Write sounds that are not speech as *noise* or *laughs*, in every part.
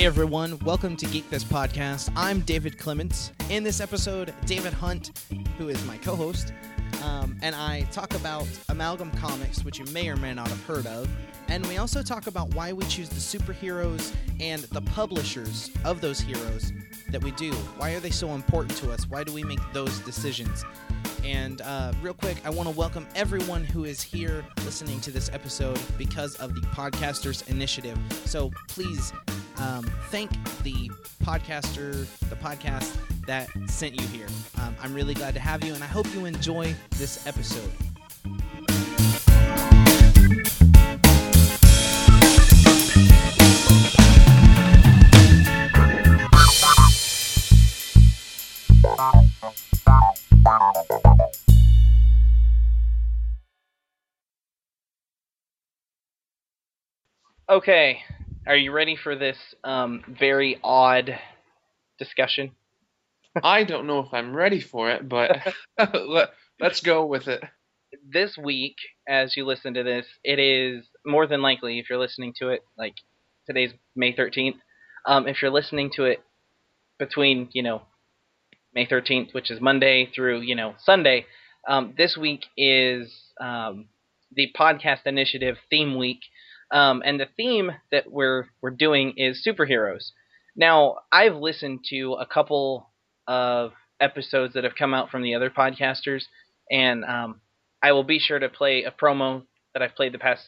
Hey everyone, welcome to Geek This Podcast. I'm David Clements. In this episode, David Hunt, who is my co host, um, and I talk about Amalgam Comics, which you may or may not have heard of. And we also talk about why we choose the superheroes and the publishers of those heroes that we do. Why are they so important to us? Why do we make those decisions? And uh, real quick, I want to welcome everyone who is here listening to this episode because of the Podcasters Initiative. So please um, thank the podcaster, the podcast that sent you here. Um, I'm really glad to have you, and I hope you enjoy this episode. Okay, are you ready for this um, very odd discussion? *laughs* I don't know if I'm ready for it, but *laughs* *laughs* let, us go with it. This week, as you listen to this, it is more than likely, if you're listening to it, like today's May 13th, um, if you're listening to it between, you know, May 13th, which is Monday, through, you know, Sunday, um, this week is um, the podcast initiative theme week um, and the theme that we're we're doing is superheroes. Now, I've listened to a couple of episodes that have come out from the other podcasters, and um, I will be sure to play a promo that I've played the past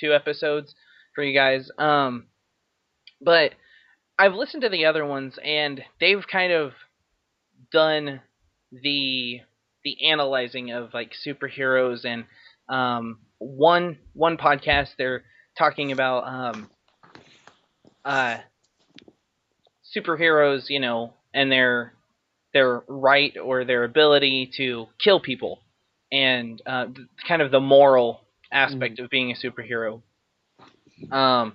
two episodes for you guys. Um, but I've listened to the other ones, and they've kind of done the the analyzing of like superheroes and um, one one podcast they're talking about um, uh, superheroes, you know, and their their right or their ability to kill people, and uh, kind of the moral aspect mm. of being a superhero. Um,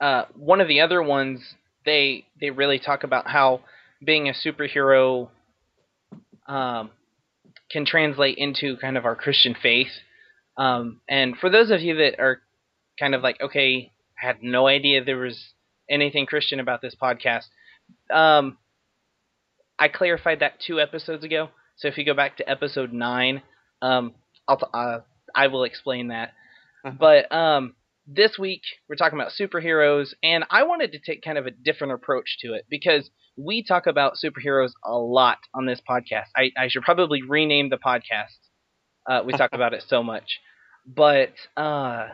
uh, one of the other ones, they they really talk about how being a superhero um, can translate into kind of our Christian faith. Um, and for those of you that are kind of like, okay, I had no idea there was anything Christian about this podcast. Um, I clarified that two episodes ago. So if you go back to episode nine, um, I'll uh, I will explain that. Uh-huh. But um, this week we're talking about superheroes, and I wanted to take kind of a different approach to it because we talk about superheroes a lot on this podcast. I, I should probably rename the podcast. Uh, we talk *laughs* about it so much, but uh,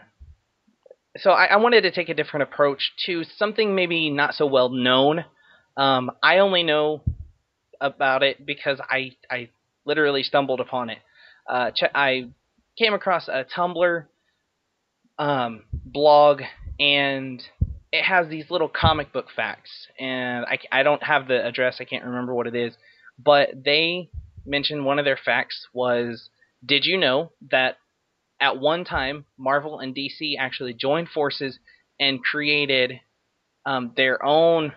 so I, I, wanted to take a different approach to something maybe not so well known. Um, I only know about it because I I literally stumbled upon it. Uh, ch- I came across a Tumblr um, blog and it has these little comic book facts and I, I don't have the address I can't remember what it is but they mentioned one of their facts was did you know that at one time, Marvel and DC actually joined forces and created um, their own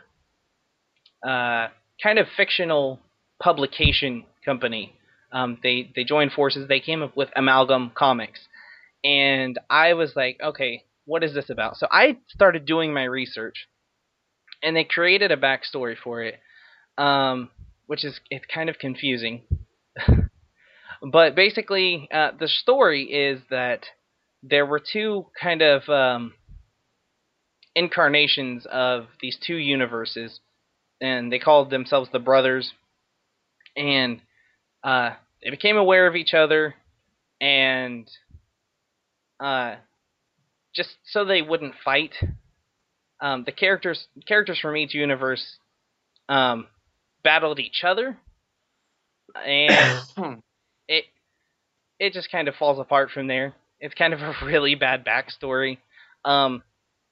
uh, kind of fictional publication company. Um, they they joined forces. They came up with Amalgam Comics, and I was like, okay, what is this about? So I started doing my research, and they created a backstory for it, um, which is it's kind of confusing. *laughs* But basically, uh, the story is that there were two kind of um, incarnations of these two universes, and they called themselves the brothers. And uh, they became aware of each other, and uh, just so they wouldn't fight, um, the characters characters from each universe um, battled each other, and *coughs* it it just kind of falls apart from there. It's kind of a *laughs* really bad backstory. Um,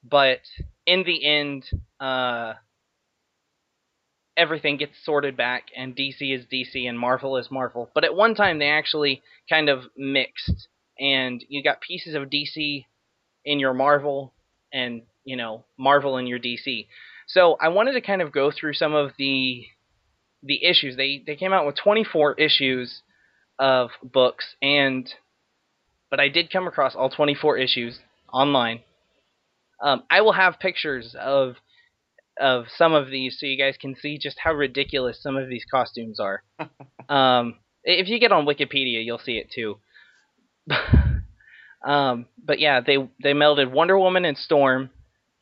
but in the end, uh, everything gets sorted back, and DC is DC and Marvel is Marvel. But at one time, they actually kind of mixed, and you got pieces of DC in your Marvel, and you know Marvel in your DC. So I wanted to kind of go through some of the the issues. They they came out with 24 issues of books, and but I did come across all 24 issues online. Um, I will have pictures of of some of these so you guys can see just how ridiculous some of these costumes are. *laughs* um, if you get on Wikipedia, you'll see it too. *laughs* um, but yeah, they they melded Wonder Woman and Storm,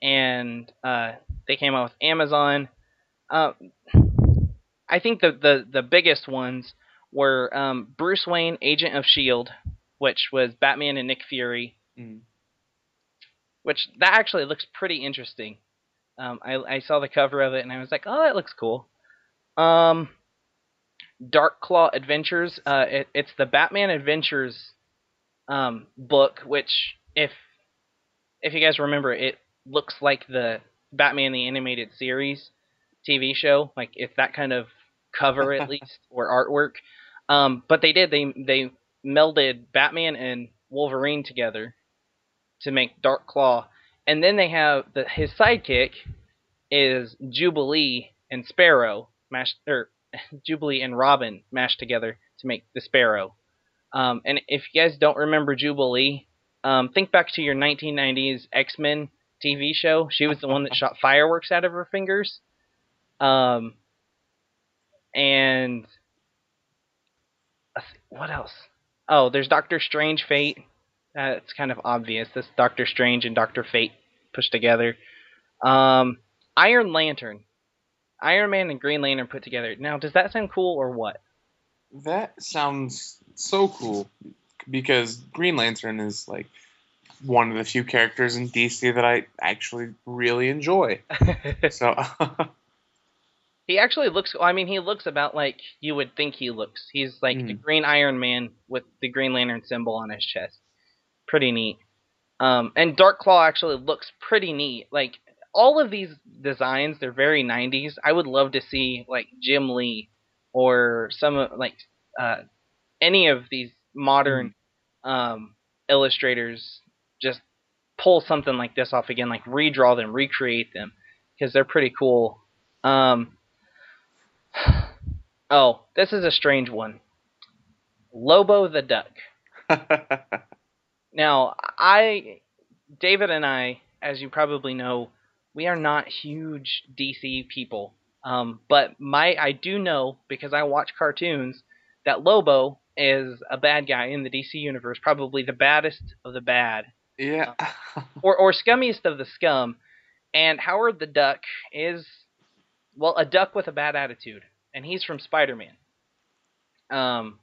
and uh, they came out with Amazon. Uh, I think the, the the biggest ones were um, Bruce Wayne, Agent of Shield, which was Batman and Nick Fury, Mm. which that actually looks pretty interesting. Um, I, I saw the cover of it and I was like, oh, that looks cool. Um, Dark Claw Adventures. Uh, it, it's the Batman Adventures um, book, which if if you guys remember, it looks like the Batman the Animated Series TV show. Like it's that kind of cover at *laughs* least or artwork. Um, but they did they they melded Batman and Wolverine together to make Dark Claw, and then they have the his sidekick is Jubilee and Sparrow mashed or *laughs* Jubilee and Robin mashed together to make the Sparrow. Um, and if you guys don't remember Jubilee, um, think back to your 1990s X Men TV show. She was the one that shot fireworks out of her fingers. Um, and what else? Oh, there's Doctor Strange Fate. Uh, it's kind of obvious. This Doctor Strange and Doctor Fate pushed together. Um, Iron Lantern, Iron Man and Green Lantern put together. Now, does that sound cool or what? That sounds so cool because Green Lantern is like one of the few characters in DC that I actually really enjoy. *laughs* So *laughs* he actually looks. I mean, he looks about like you would think he looks. He's like the Mhm. Green Iron Man with the Green Lantern symbol on his chest. Pretty neat. Um, and Dark Claw actually looks pretty neat. Like all of these designs, they're very 90s. I would love to see like Jim Lee or some of like uh, any of these modern um, illustrators just pull something like this off again, like redraw them, recreate them, because they're pretty cool. Um, *sighs* oh, this is a strange one. Lobo the Duck. *laughs* Now, I, David and I, as you probably know, we are not huge DC people. Um, but my, I do know because I watch cartoons that Lobo is a bad guy in the DC universe, probably the baddest of the bad, yeah. or or scummiest of the scum. And Howard the Duck is, well, a duck with a bad attitude, and he's from Spider-Man. Um,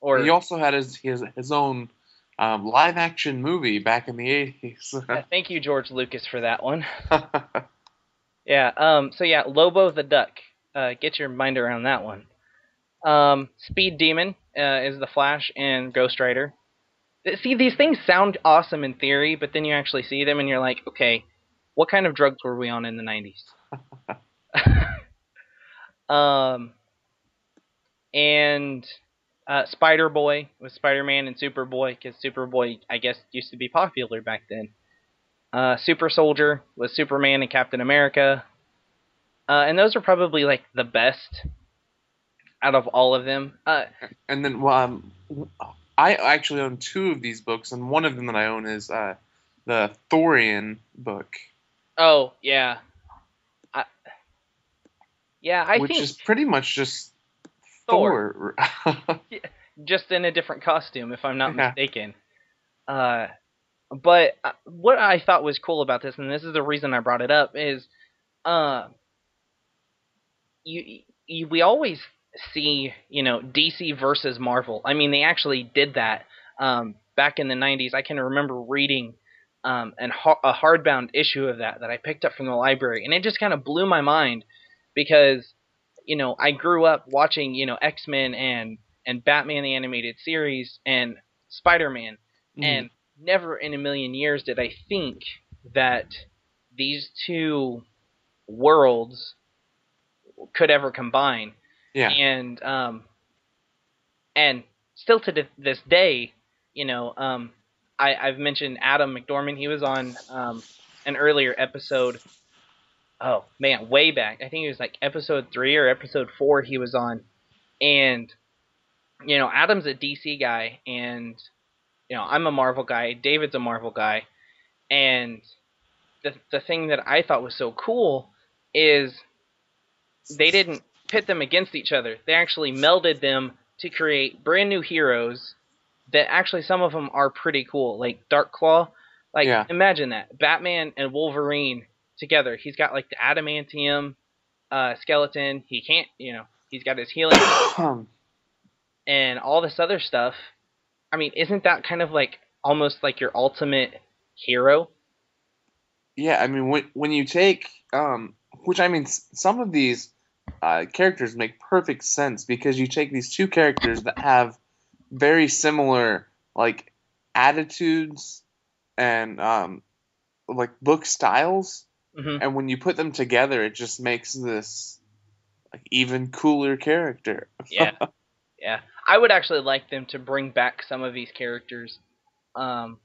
or he also had his his, his own um, live action movie back in the eighties. *laughs* Yeah, thank you, George Lucas, for that one. *laughs* Yeah. Um. So yeah, Lobo the Duck. Uh, get your mind around that one. Um. Speed Demon uh, is the Flash and Ghost Rider. See, these things sound awesome in theory, but then you actually see them and you're like, okay, what kind of drugs were we on in the '90s? *laughs* um. And uh, Spider Boy with Spider Man and Superboy, because Superboy, I guess, used to be popular back then. Uh, Super Soldier with Superman and Captain America. Uh, and those are probably like the best out of all of them. Uh, and then well, um, I actually own two of these books, and one of them that I own is uh, the Thorion book, oh yeah, yeah, I which think is pretty much just Thor, Thor. *laughs* just in a different costume, if I'm not Yeah. mistaken. Uh, but uh, what I thought was cool about this, and this is the reason I brought it up, is uh, you, you we always see you know DC versus Marvel. I mean, they actually did that um, back in the '90s. I can remember reading um, an, a hardbound issue of that that I picked up from the library, and it just kind of blew my mind because you know I grew up watching you know X Men and and Batman the animated series and Spider Man, Mhm. and never in a million years did I think that these two worlds could ever combine. Yeah, and um and still to this day you know um I, I've mentioned Adam McDormand. He was on um an earlier episode oh man way back I think it was like episode three or episode four he was on and you know Adam's a DC guy and you know I'm a Marvel guy David's a Marvel guy and the the thing that I thought was so cool is they didn't pit them against each other. They actually melded them to create brand new heroes that actually some of them are pretty cool, like Dark Claw. Like Yeah. imagine that Batman and Wolverine together. He's got like the adamantium uh, skeleton. He can't, you know, he's got his healing *coughs* and all this other stuff. I mean, isn't that kind of like almost like your ultimate hero? Yeah, I mean when when you take um which I mean some of these uh, characters make perfect sense because you take these two characters that have very similar like attitudes and um like book styles hmm and when you put them together it just makes this like even cooler character. Yeah, *laughs* yeah. I would actually like them to bring back some of these characters. Um,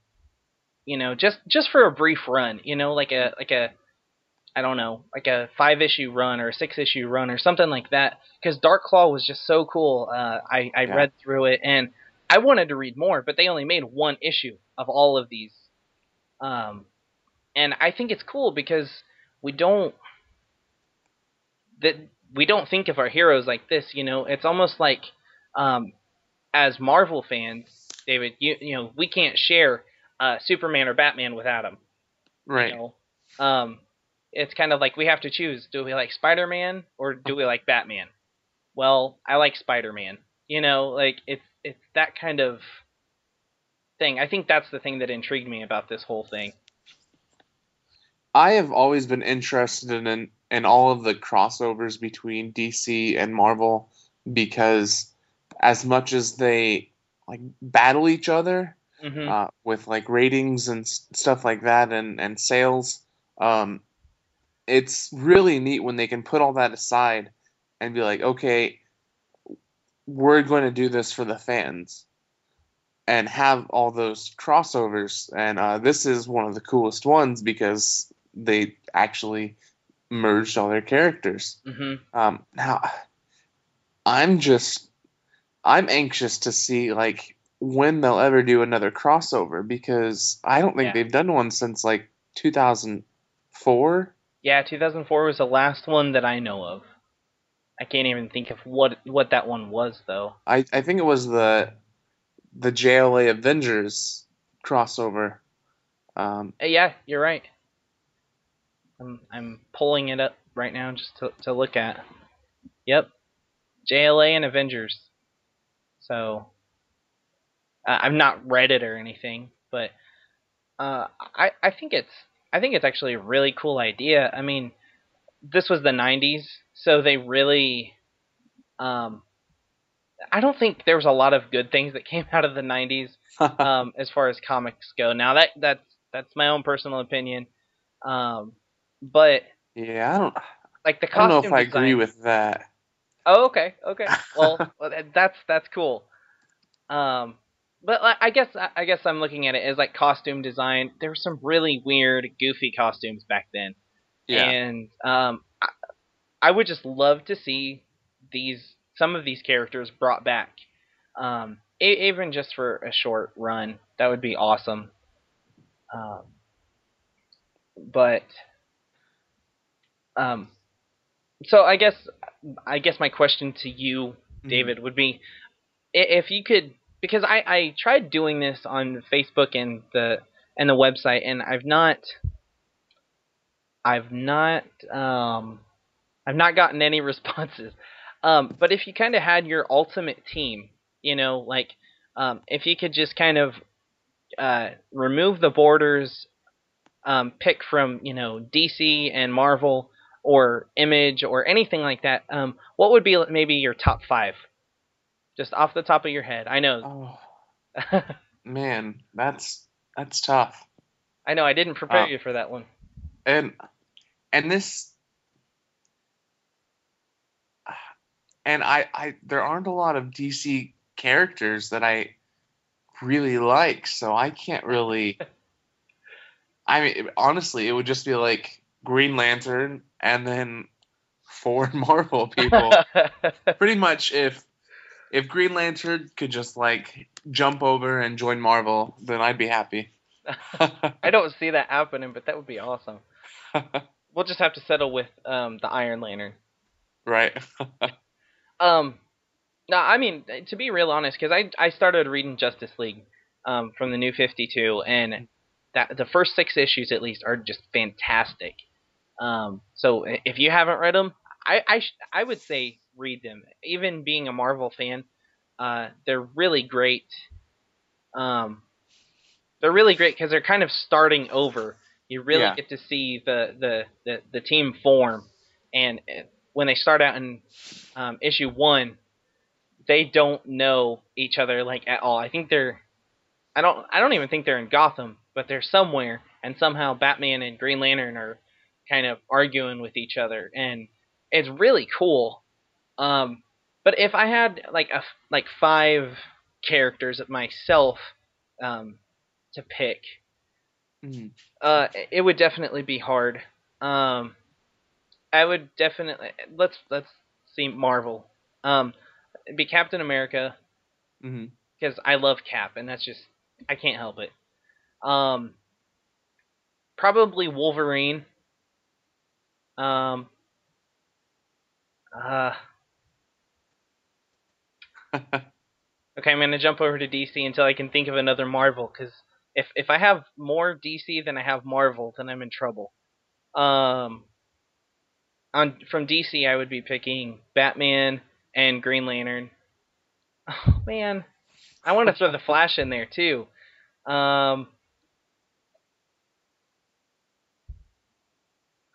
you know, just just for a brief run. You know, like a like a I don't know, like a five issue run or a six issue run or something like that. Because Dark Claw was just so cool. Uh, I I Yeah. read through it and I wanted to read more, but they only made one issue of all of these. Um, and I think it's cool because we don't that we don't think of our heroes like this. You know, it's almost like um, as Marvel fans, David, you you know, we can't share uh, Superman or Batman without them. right. You know, um, it's kind of like we have to choose: do we like Spider Man or do we like Batman? Well, I like Spider Man. You know, like it's it's that kind of thing. I think that's the thing that intrigued me about this whole thing. I have always been interested in in all of the crossovers between DC and Marvel because as much as they like battle each other hmm uh, with like ratings and stuff like that and and sales, um, it's really neat when they can put all that aside and be like, okay, we're going to do this for the fans. And have all those crossovers, and uh, this is one of the coolest ones because they actually merged all their characters. hmm Um, now, I'm just, I'm anxious to see like when they'll ever do another crossover because I don't think Yeah. they've done one since like 2004. Yeah, 2004 was the last one that I know of. I can't even think of what what that one was though. I, I think it was the the JLA Avengers crossover. Um, Uh, Yeah, you're right. I'm I'm pulling it up right now just to to look at. Yep, JLA and Avengers. So uh, I've not read it or anything, but uh, I I think it's I think it's actually a really cool idea. I mean, this was the '90s, so they really um. I don't think there was a lot of good things that came *laughs* out of the '90s *laughs* um, as far as comics go. Now that that's that's my own personal opinion, um, but yeah, I don't, like the costume. I don't know if I design. agree with that. Oh, okay, okay. *laughs* Well, that's that's cool. Um, but I guess I guess I'm looking at it as like costume design. There were some really weird, goofy costumes back then, Yeah. and um, I, I would just love to see these some of these characters brought back, um, even just for a short run. That would be awesome. Um, but um, so I guess I guess my question to you, David, would be if you could because I, I tried doing this on Facebook and the and the website and I've not I've not um I've not gotten any *laughs* responses. Um, but if you kind of had your ultimate team, you know, like um, if you could just kind of uh, remove the borders, um, pick from you know DC and Marvel or Image or anything like that, um, what would be maybe your top five? Just off the top of your head. I know. Oh *laughs* man, that's that's tough. I know. I didn't prepare Oh. you for that one. and and this and I I there aren't a lot of DC characters that I really like, so I can't really. *laughs* I mean, honestly, it would just be like Green Lantern and then four *laughs* Marvel people. *laughs* Pretty much, if if Green Lantern could just like jump over and join Marvel, then I'd be happy. *laughs* I don't see that happening, but that would be awesome. we'll just have to settle with um, the Iron Lantern. Right. Um, no, I mean to be real honest, because I I started reading Justice League um, from the New Fifty Two, and that the first six issues at least are just fantastic. Um, so if you haven't read them, I I, sh- I would say read them. Even being a Marvel fan, uh, they're really great. Um, they're really great because they're kind of starting over. You really Yeah. get to see the, the, the, the team form, and uh, when they start out in um, issue one, they don't know each other like at all. I think they're, I don't, I don't even think they're in Gotham, but they're somewhere, and somehow Batman and Green Lantern are kind of arguing with each other, and it's really cool. Um, but if I had like a like five characters of myself um, to pick, Mhm. uh, it would definitely be hard. Um, I would definitely let's let's see Marvel. Um, it'd be Captain America because I love Cap, and that's just I can't help it. Um, probably Wolverine. Um, uh, *laughs* okay, I'm gonna jump over to DC until I can think of another Marvel because if if I have more DC than I have Marvel, then I'm in trouble. Um, on from DC, I would be picking Batman and Green Lantern. Oh man, I want to throw the Flash in there too. Um,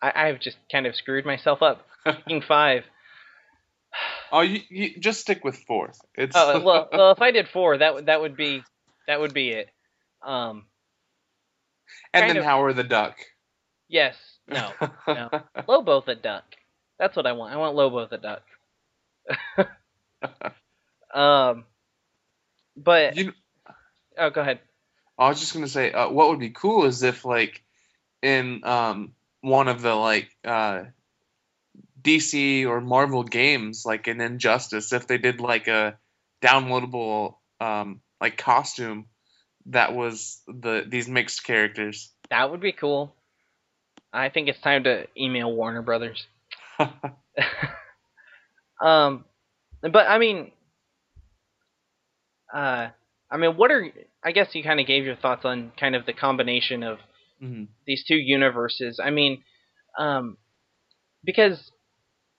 I, I've just kind of screwed myself up. Picking *laughs* five. oh, you, you just stick with four. It's Oh well, *laughs* well, if I did four, that would that would be that would be it. Um, and then of- Howard the Duck. yes, no, no. *laughs* Lobo the duck. That's what I want. I want Lobo the duck. Um, but you, oh, go ahead. I was just gonna say, uh, what would be cool is if like in um one of the like uh DC or Marvel games, like in Injustice, if they did like a downloadable um like costume that was the these mixed characters. That would be cool. I think it's time to email Warner Brothers. *laughs* *laughs* um, but I mean, uh, I mean, what are? I guess you kind of gave your thoughts on kind of the combination of Mhm. these two universes. I mean, um, because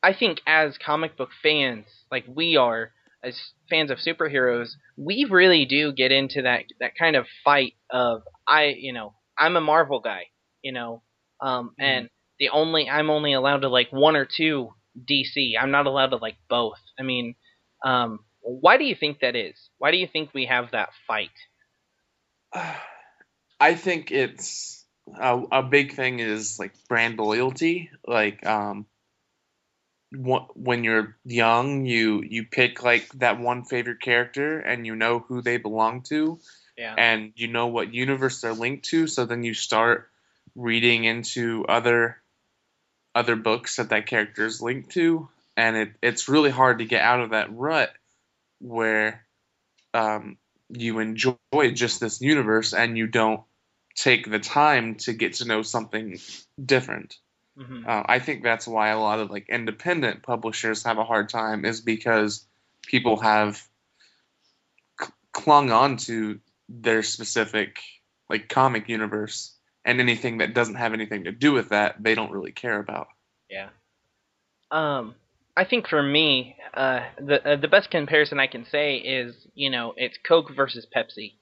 I think as comic book fans, like we are, as fans of superheroes, we really do get into that that kind of fight of I, you know, I'm a Marvel guy, you know, um, and the only I'm only allowed to like one or two DC. I'm not allowed to like both. I mean, um, why do you think that is? Why do you think we have that fight? *sighs* I think it's a, a big thing is like brand loyalty. Like um, when you're young, you you pick like that one favorite character, and you know who they belong to, Yeah. and you know what universe they're linked to. So then you start reading into other other books that that character is linked to, and it it's really hard to get out of that rut where um, you enjoy just this universe and you don't take the time to get to know something different. hmm Uh, I think that's why a lot of like independent publishers have a hard time is because people have c- clung on to their specific like comic universe and anything that doesn't have anything to do with that they don't really care about. Yeah. Um, I think for me, uh, the uh, the best comparison I can say is, you know, it's Coke versus Pepsi.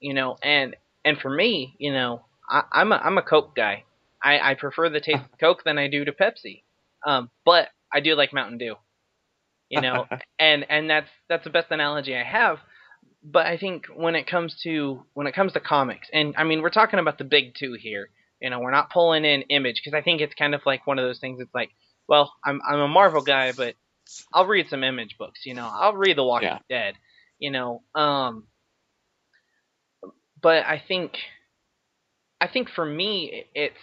You know, and and for me, you know, I, I'm a I'm a Coke guy. I, I prefer the taste of Coke than I do to Pepsi. Um, but I do like Mountain Dew. You know, *laughs* and and that's that's the best analogy I have. But I think when it comes to when it comes to comics, and I mean we're talking about the big two here. You know, we're not pulling in Image because I think it's kind of like one of those things. It's like, well, I'm I'm a Marvel guy, but I'll read some Image books. You know, I'll read The Walking Yeah. Dead. You know, um, but I think I think for me it's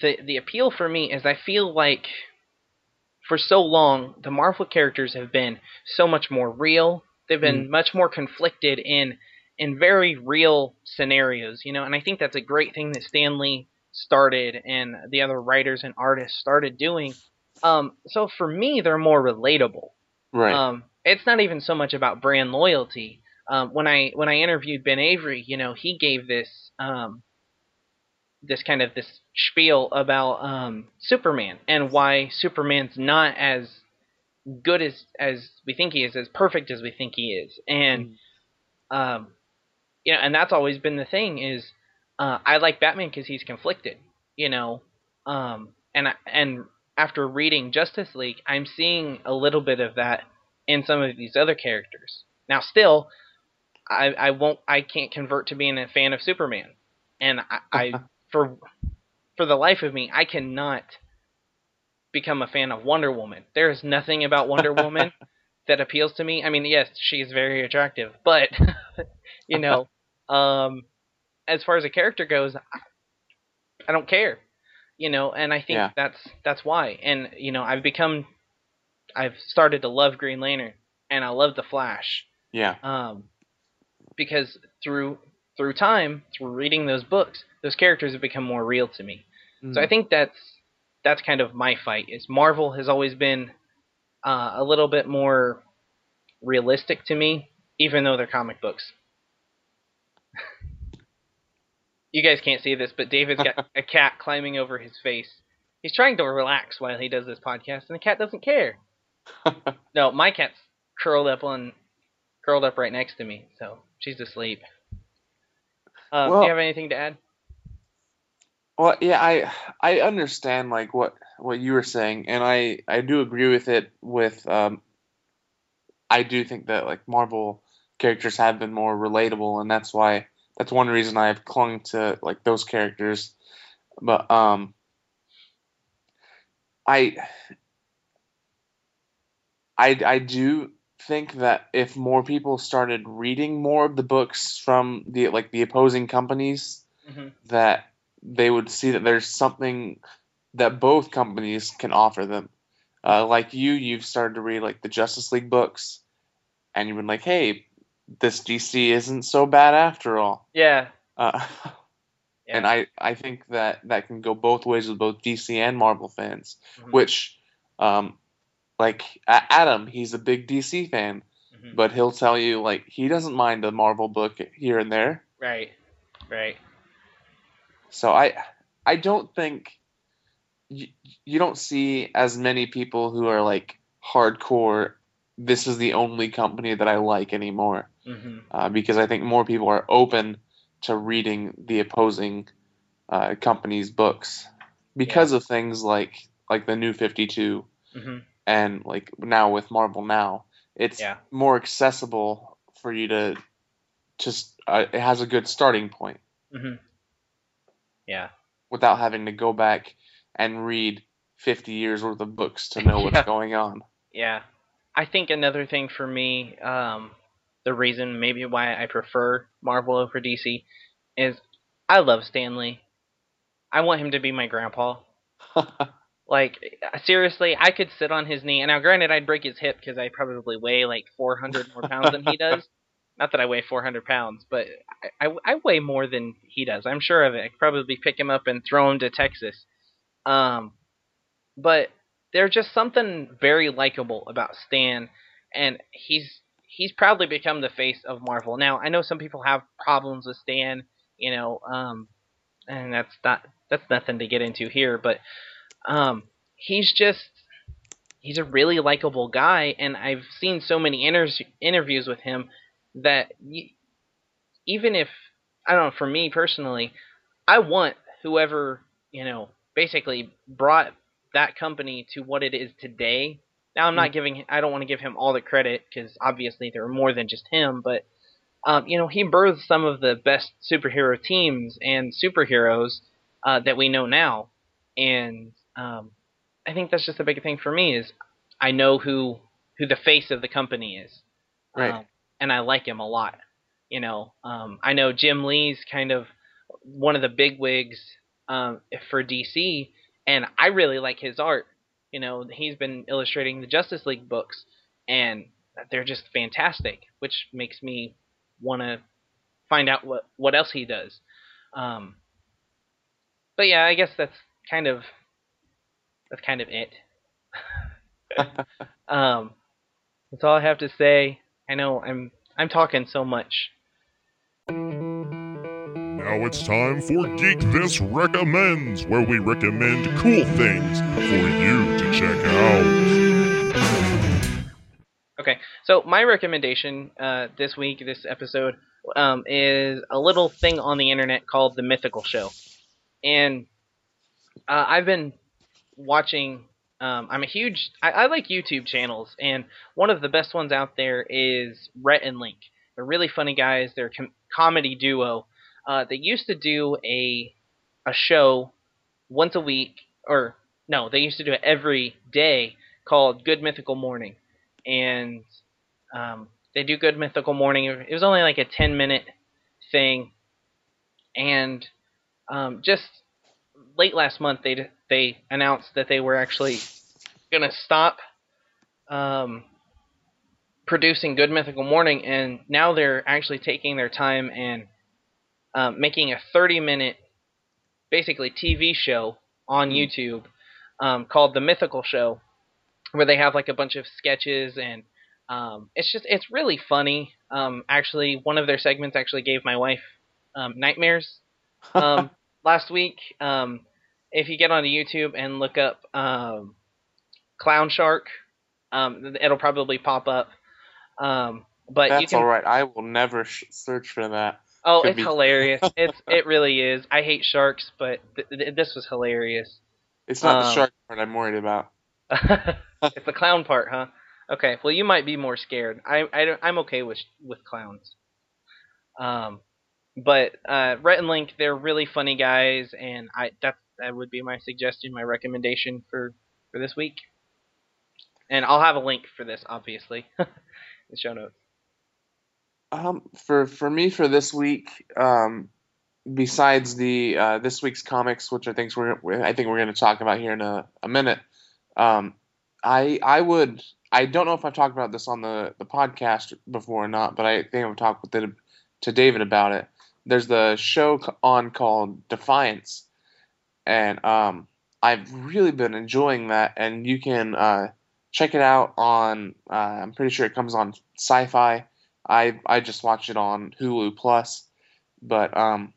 the the appeal for me is I feel like for so long the Marvel characters have been so much more real. They've been much more conflicted in in very real scenarios, you know, and I think that's a great thing that Stan Lee started and the other writers and artists started doing. Um, so for me, they're more relatable. Right. Um, it's not even so much about brand loyalty. Um, when I when I interviewed Ben Avery, you know, he gave this um, this kind of this spiel about um, Superman and why Superman's not as good as as we think he is, as perfect as we think he is, and um, you know, and that's always been the thing is uh, I like Batman because he's conflicted, you know, um, and and after reading Justice League, I'm seeing a little bit of that in some of these other characters. Now, still, I I won't I can't convert to being a fan of Superman, and I, I *laughs* for for the life of me I cannot become a fan of Wonder Woman. There is nothing about Wonder Woman *laughs* that appeals to me. I mean, yes, she's very attractive, but *laughs* you know, um, as far as a character goes, I, I don't care. You know, and I think Yeah. that's that's why. And you know, I've become, I've started to love Green Lantern, and I love the Flash, yeah. um, because through through time, through reading those books, those characters have become more real to me. So I think that's that's kind of my fight. Is Marvel has always been uh, a little bit more realistic to me, even though they're comic books. *laughs* you guys can't see this, but David's got *laughs* a cat climbing over his face. He's trying to relax while he does this podcast, and the cat doesn't care. *laughs* No, my cat's curled up on curled up right next to me, so she's asleep. Um, do you have anything to add? Well, yeah, I I understand like what what you were saying, and I I do agree with it. With um, I do think that like Marvel characters have been more relatable, and that's why that's one reason I've clung to like those characters. But um, I I I do think that if more people started reading more of the books from the like the opposing companies hmm that they would see that there's something that both companies can offer them. Uh, like you, you've started to read like the Justice League books, and you've been like, "Hey, this DC isn't so bad after all." Yeah, Uh, *laughs* Yeah. And I, I think that that can go both ways with both DC and Marvel fans. Mhm. Which, um, like Adam, he's a big DC fan, Mhm. but he'll tell you like he doesn't mind a Marvel book here and there. right, right. So I I don't think you, you don't see as many people who are like hardcore. This is the only company that I like anymore hmm uh, because I think more people are open to reading the opposing uh, company's books because of things like like the New Fifty Two hmm and like now with Marvel now it's Yeah. more accessible for you to just uh, it has a good starting point hmm Yeah. without having to go back and read 50 years worth of books to know what's *laughs* Yeah. going on. Yeah. I think another thing for me, um, the reason maybe why I prefer Marvel over DC is I love Stan Lee. I want him to be my grandpa. *laughs* Like seriously, I could sit on his knee. And now, granted, I'd break his hip because I probably weigh like 400 more pounds than he does. *laughs* Not that I weigh 400 pounds, but I, I, I weigh more than he does. I'm sure of it. I could probably pick him up and throw him to Texas. Um, but there's just something very likable about Stan, and he's he's proudly become the face of Marvel. Now, I know some people have problems with Stan, you know, um, and that's not that's nothing to get into here, but um, he's just he's a really likable guy, and I've seen so many inter- interviews with him that y- even if I don't know, for me personally, I want whoever you know basically brought that company to what it is today. Now I'm not giving I don't want to give him all the credit because obviously there are more than just him, but um, you know he birthed some of the best superhero teams and superheroes uh, that we know now, and um, I think that's just the big thing for me is I know who who the face of the company is, Right. Um, and I like him a lot. You know, um, I know Jim Lee's kind of one of the big wigs um, for DC, and I really like his art. You know, he's been illustrating the Justice League books, and they're just fantastic, which makes me want to find out what what else he does. Um, but yeah, I guess that's kind of that's kind of it. *laughs* um, that's all I have to say. I know I'm I'm talking so much. Now it's time for Geek This Recommends, where we recommend cool things for you to check out. Okay, so my recommendation uh, this week, this episode, um, is a little thing on the internet called The Mythical Show. And uh, I've been watching. Um, I'm a huge. I, I, like YouTube channels, and one of the best ones out there is Rhett and Link. They're really funny guys. They're a com- comedy duo. Uh, they used to do a a show once a week, or no, they used to do it every day called Good Mythical Morning, and um, they do Good Mythical Morning. It was only like a 10 minute thing, and um, just late last month they they announced that they were actually gonna stop um, producing Good Mythical Morning, and now they're actually taking their time and um, making a 30 minute, basically TV show on hmm. YouTube um, called The Mythical Show, where they have like a bunch of sketches and um, it's just it's really funny. Um, actually, one of their segments actually gave my wife um, nightmares *laughs* um, last week. Um, if you get onto YouTube and look up um, Clown Shark, um, it'll probably pop up. Um, but that's you can, all right. I will never sh- search for that. Oh, Could it's be... hilarious. *laughs* it's it really is. I hate sharks, but th- th- this was hilarious. It's not um, the shark part I'm worried about. *laughs* *laughs* it's the clown part, huh? Okay. Well, you might be more scared. I I I'm okay with with clowns. Um, but uh, Rhett and Link, they're really funny guys, and I that that would be my suggestion, my recommendation for for this week. And I'll have a link for this, obviously, *laughs* in the show notes. Um, for for me for this week, um, besides the uh, this week's comics, which I think we're I think we're going to talk about here in a, a minute, um, I I would I don't know if I've talked about this on the the podcast before or not, but I think I've talked with it to David about it. There's the show on called Defiance, and um, I've really been enjoying that. And you can uh, check it out on. Uh, I'm pretty sure it comes on Sci-Fi. I I just watched it on Hulu Plus, but um,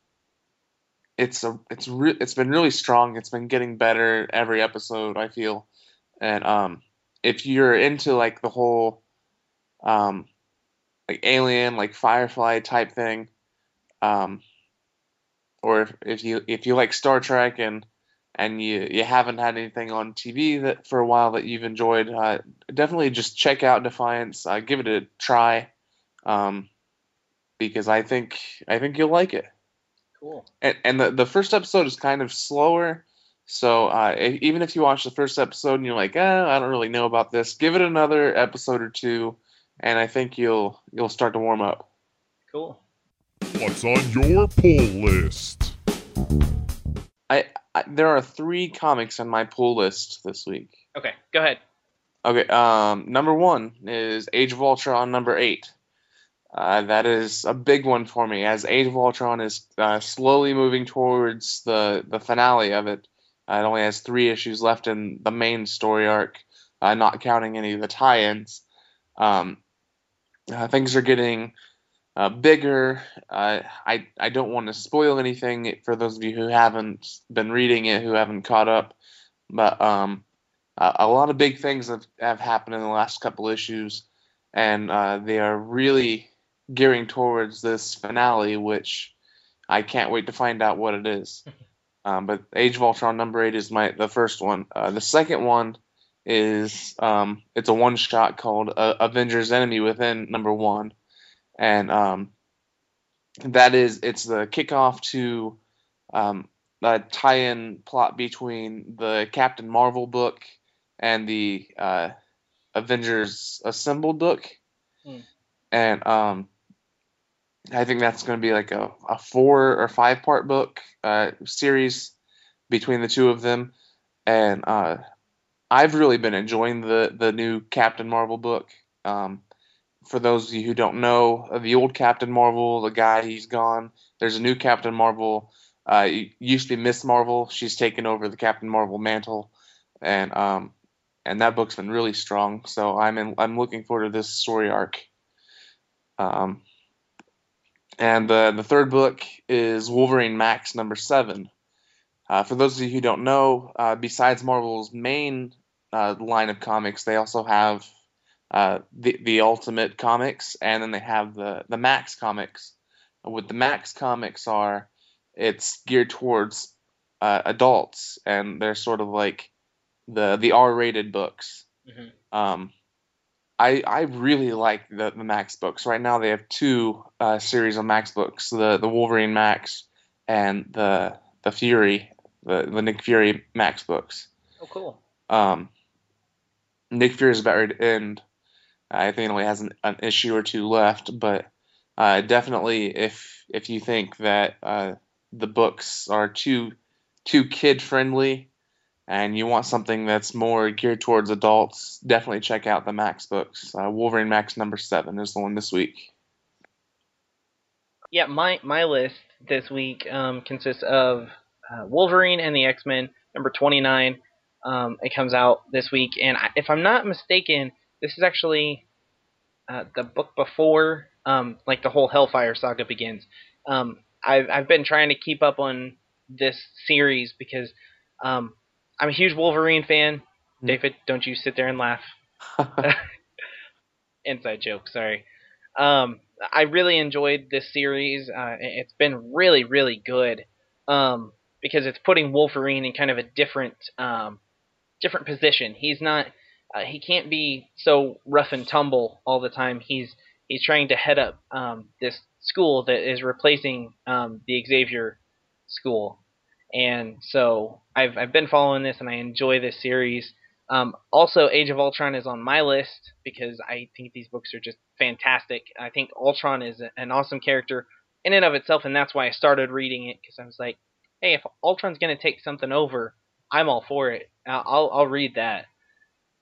it's a it's re- it's been really strong. It's been getting better every episode. I feel, and um, if you're into like the whole um, like alien like Firefly type thing, um, or if, if you if you like Star Trek and and you you haven't had anything on TV that for a while that you've enjoyed, uh, definitely just check out Defiance. Uh, give it a try, um, because I think I think you'll like it. Cool. And and the the first episode is kind of slower, so uh, even if you watch the first episode and you're like, eh, I don't really know about this, give it another episode or two, and I think you'll you'll start to warm up. Cool. What's on your pull list? I, I, there are three comics on my pull list this week. Okay, go ahead. Okay, um, number one is Age of Ultron number eight. Uh, that is a big one for me, as Age of Ultron is uh, slowly moving towards the the finale of it. Uh, it only has three issues left in the main story arc, uh, not counting any of the tie-ins. Um, uh, things are getting uh, bigger. Uh, I I don't want to spoil anything for those of you who haven't been reading it, who haven't caught up, but um, a lot of big things have, have happened in the last couple issues, and uh, they are really gearing towards this finale, which I can't wait to find out what it is. *laughs* Um, but Age of Ultron number eight is my the first one. Uh, the second one is um, it's a one shot called uh, Avengers Enemy Within number one, and um, that is it's the kickoff to um, a tie-in plot between the Captain Marvel book and the uh, Avengers Assembled book, hmm. and um, I think that's going to be like a, a four or five part book uh, series between the two of them, and uh, I've really been enjoying the the new Captain Marvel book. Um, for those of you who don't know, uh, the old Captain Marvel, the guy he's gone. There's a new Captain Marvel Uh, used to be Miss Marvel. She's taken over the Captain Marvel mantle, and um, and that book's been really strong. So I'm in, I'm looking forward to this story arc. Um, and the the third book is Wolverine Max number seven. Uh, for those of you who don't know, uh, besides Marvel's main uh, line of comics, they also have uh, the the Ultimate comics, and then they have the the Max comics. What the Max comics are, it's geared towards uh, adults, and they're sort of like the the R rated books. Mhm. Um, I I really like the the Max books. Right now they have two uh, series of Max books: the the Wolverine Max and the the Fury, the the Nick Fury Max books. Oh, cool. Um, Nick Fury is about to end. I think it only has an, an issue or two left, but uh, definitely if if you think that uh, the books are too too kid friendly and you want something that's more geared towards adults, definitely check out the Max books. Uh, Wolverine Max number seven is the one this week. Yeah, my my list this week um, consists of uh, Wolverine and the X Men number twenty nine. Um, it comes out this week, and I, if I'm not mistaken, this is actually uh, the book before um, like the whole Hellfire saga begins. Um, I've I've been trying to keep up on this series because um, I'm a huge Wolverine fan. Hmm. David, don't you sit there and laugh. *laughs* *laughs* inside joke. Sorry. Um, I really enjoyed this series. Uh, it- it's been really, really good um, because it's putting Wolverine in kind of a different, um, different position. He's not, uh, he can't be so rough and tumble all the time. He's he's trying to head up um, this school that is replacing um, the Xavier school, and so I've I've been following this and I enjoy this series. Um, also, Age of Ultron is on my list because I think these books are just fantastic. I think Ultron is an awesome character in and of itself, and that's why I started reading it because I was like, hey, if Ultron's gonna take something over, I'm all for it. I'll, I'll read that.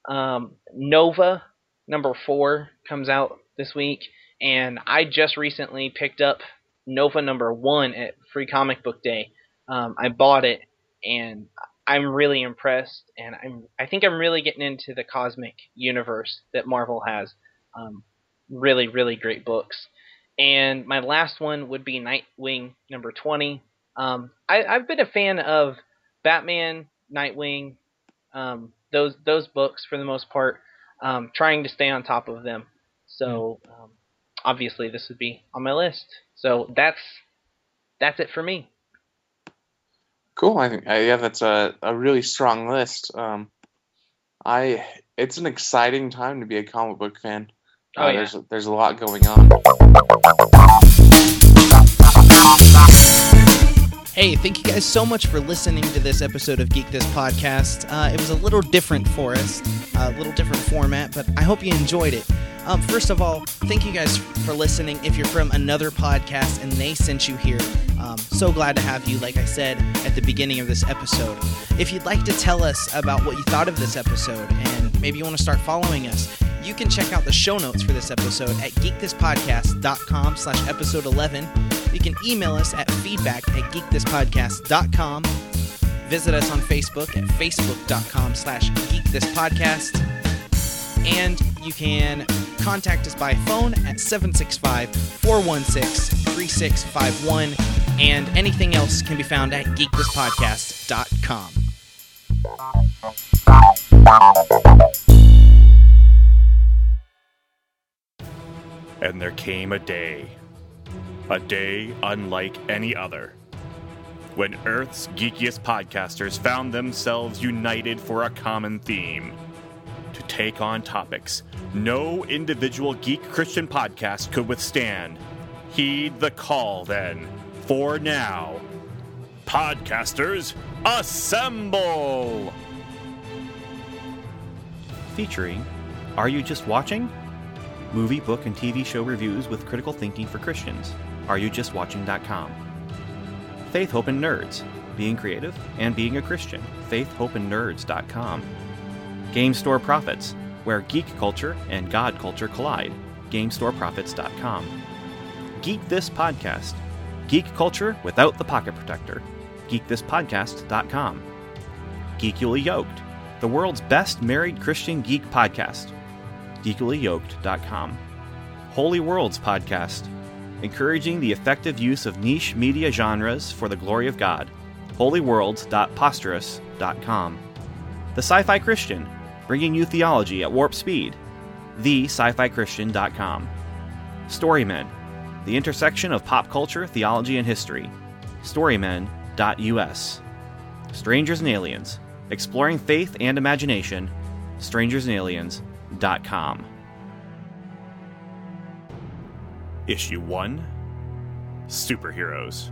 Um, Nova number four comes out this week, and I just recently picked up Nova number one at Free Comic Book Day. Um, I bought it, and I'm really impressed, and I'm I think I'm really getting into the cosmic universe that Marvel has. Um, really, really great books. And my last one would be Nightwing number twenty. Um, I, I've been a fan of Batman, Nightwing, um, those those books for the most part. Um, trying to stay on top of them. So um, obviously this would be on my list. So that's that's it for me. Cool. I think uh, yeah, that's a, a really strong list. Um, I it's an exciting time to be a comic book fan. Oh, Uh, yeah. There's there's a lot going on. Thank you guys so much for listening to this episode of Geek This Podcast. Uh, it was a little different for us, a little different format, but I hope you enjoyed it. Um, first of all, thank you guys for listening. If you're from another podcast and they sent you here, um, so glad to have you, like I said at the beginning of this episode. If you'd like to tell us about what you thought of this episode and maybe you want to start following us, you can check out the show notes for this episode at geekthispodcast.com slash episode 11 you can email us at feedback at geekthispodcast.com. Visit us on Facebook at facebook.com slash geekthispodcast. And you can contact us by phone at 765-416-3651. And anything else can be found at geekthispodcast.com. And there came a day, a day unlike any other, when Earth's geekiest podcasters found themselves united for a common theme to take on topics no individual geek Christian podcast could withstand. Heed the call, then. For now, podcasters, assemble! featuring Are You Just Watching? Movie, book, and TV show reviews with critical thinking for Christians. AreYouJustWatching.com. Faith, Hope, and Nerds. Being creative and being a Christian. FaithHopeAndNerds.com. Game Store Prophets, where geek culture and God culture collide. GameStoreProphets.com. Geek This Podcast. Geek culture without the pocket protector. GeekThisPodcast.com. Geekily Yoked, the world's best married Christian geek podcast. GeeklyYoked.com. Holy Worlds Podcast, encouraging the effective use of niche media genres for the glory of God. HolyWorlds.posterous.com. The Sci Fi Christian, bringing you theology at warp speed. The Sci-Fi Christian.com. Storymen, the intersection of pop culture, theology, and history. Storymen.us. Strangers and Aliens, exploring faith and imagination. Strangersandaliens.com. Issue 1 Superheroes.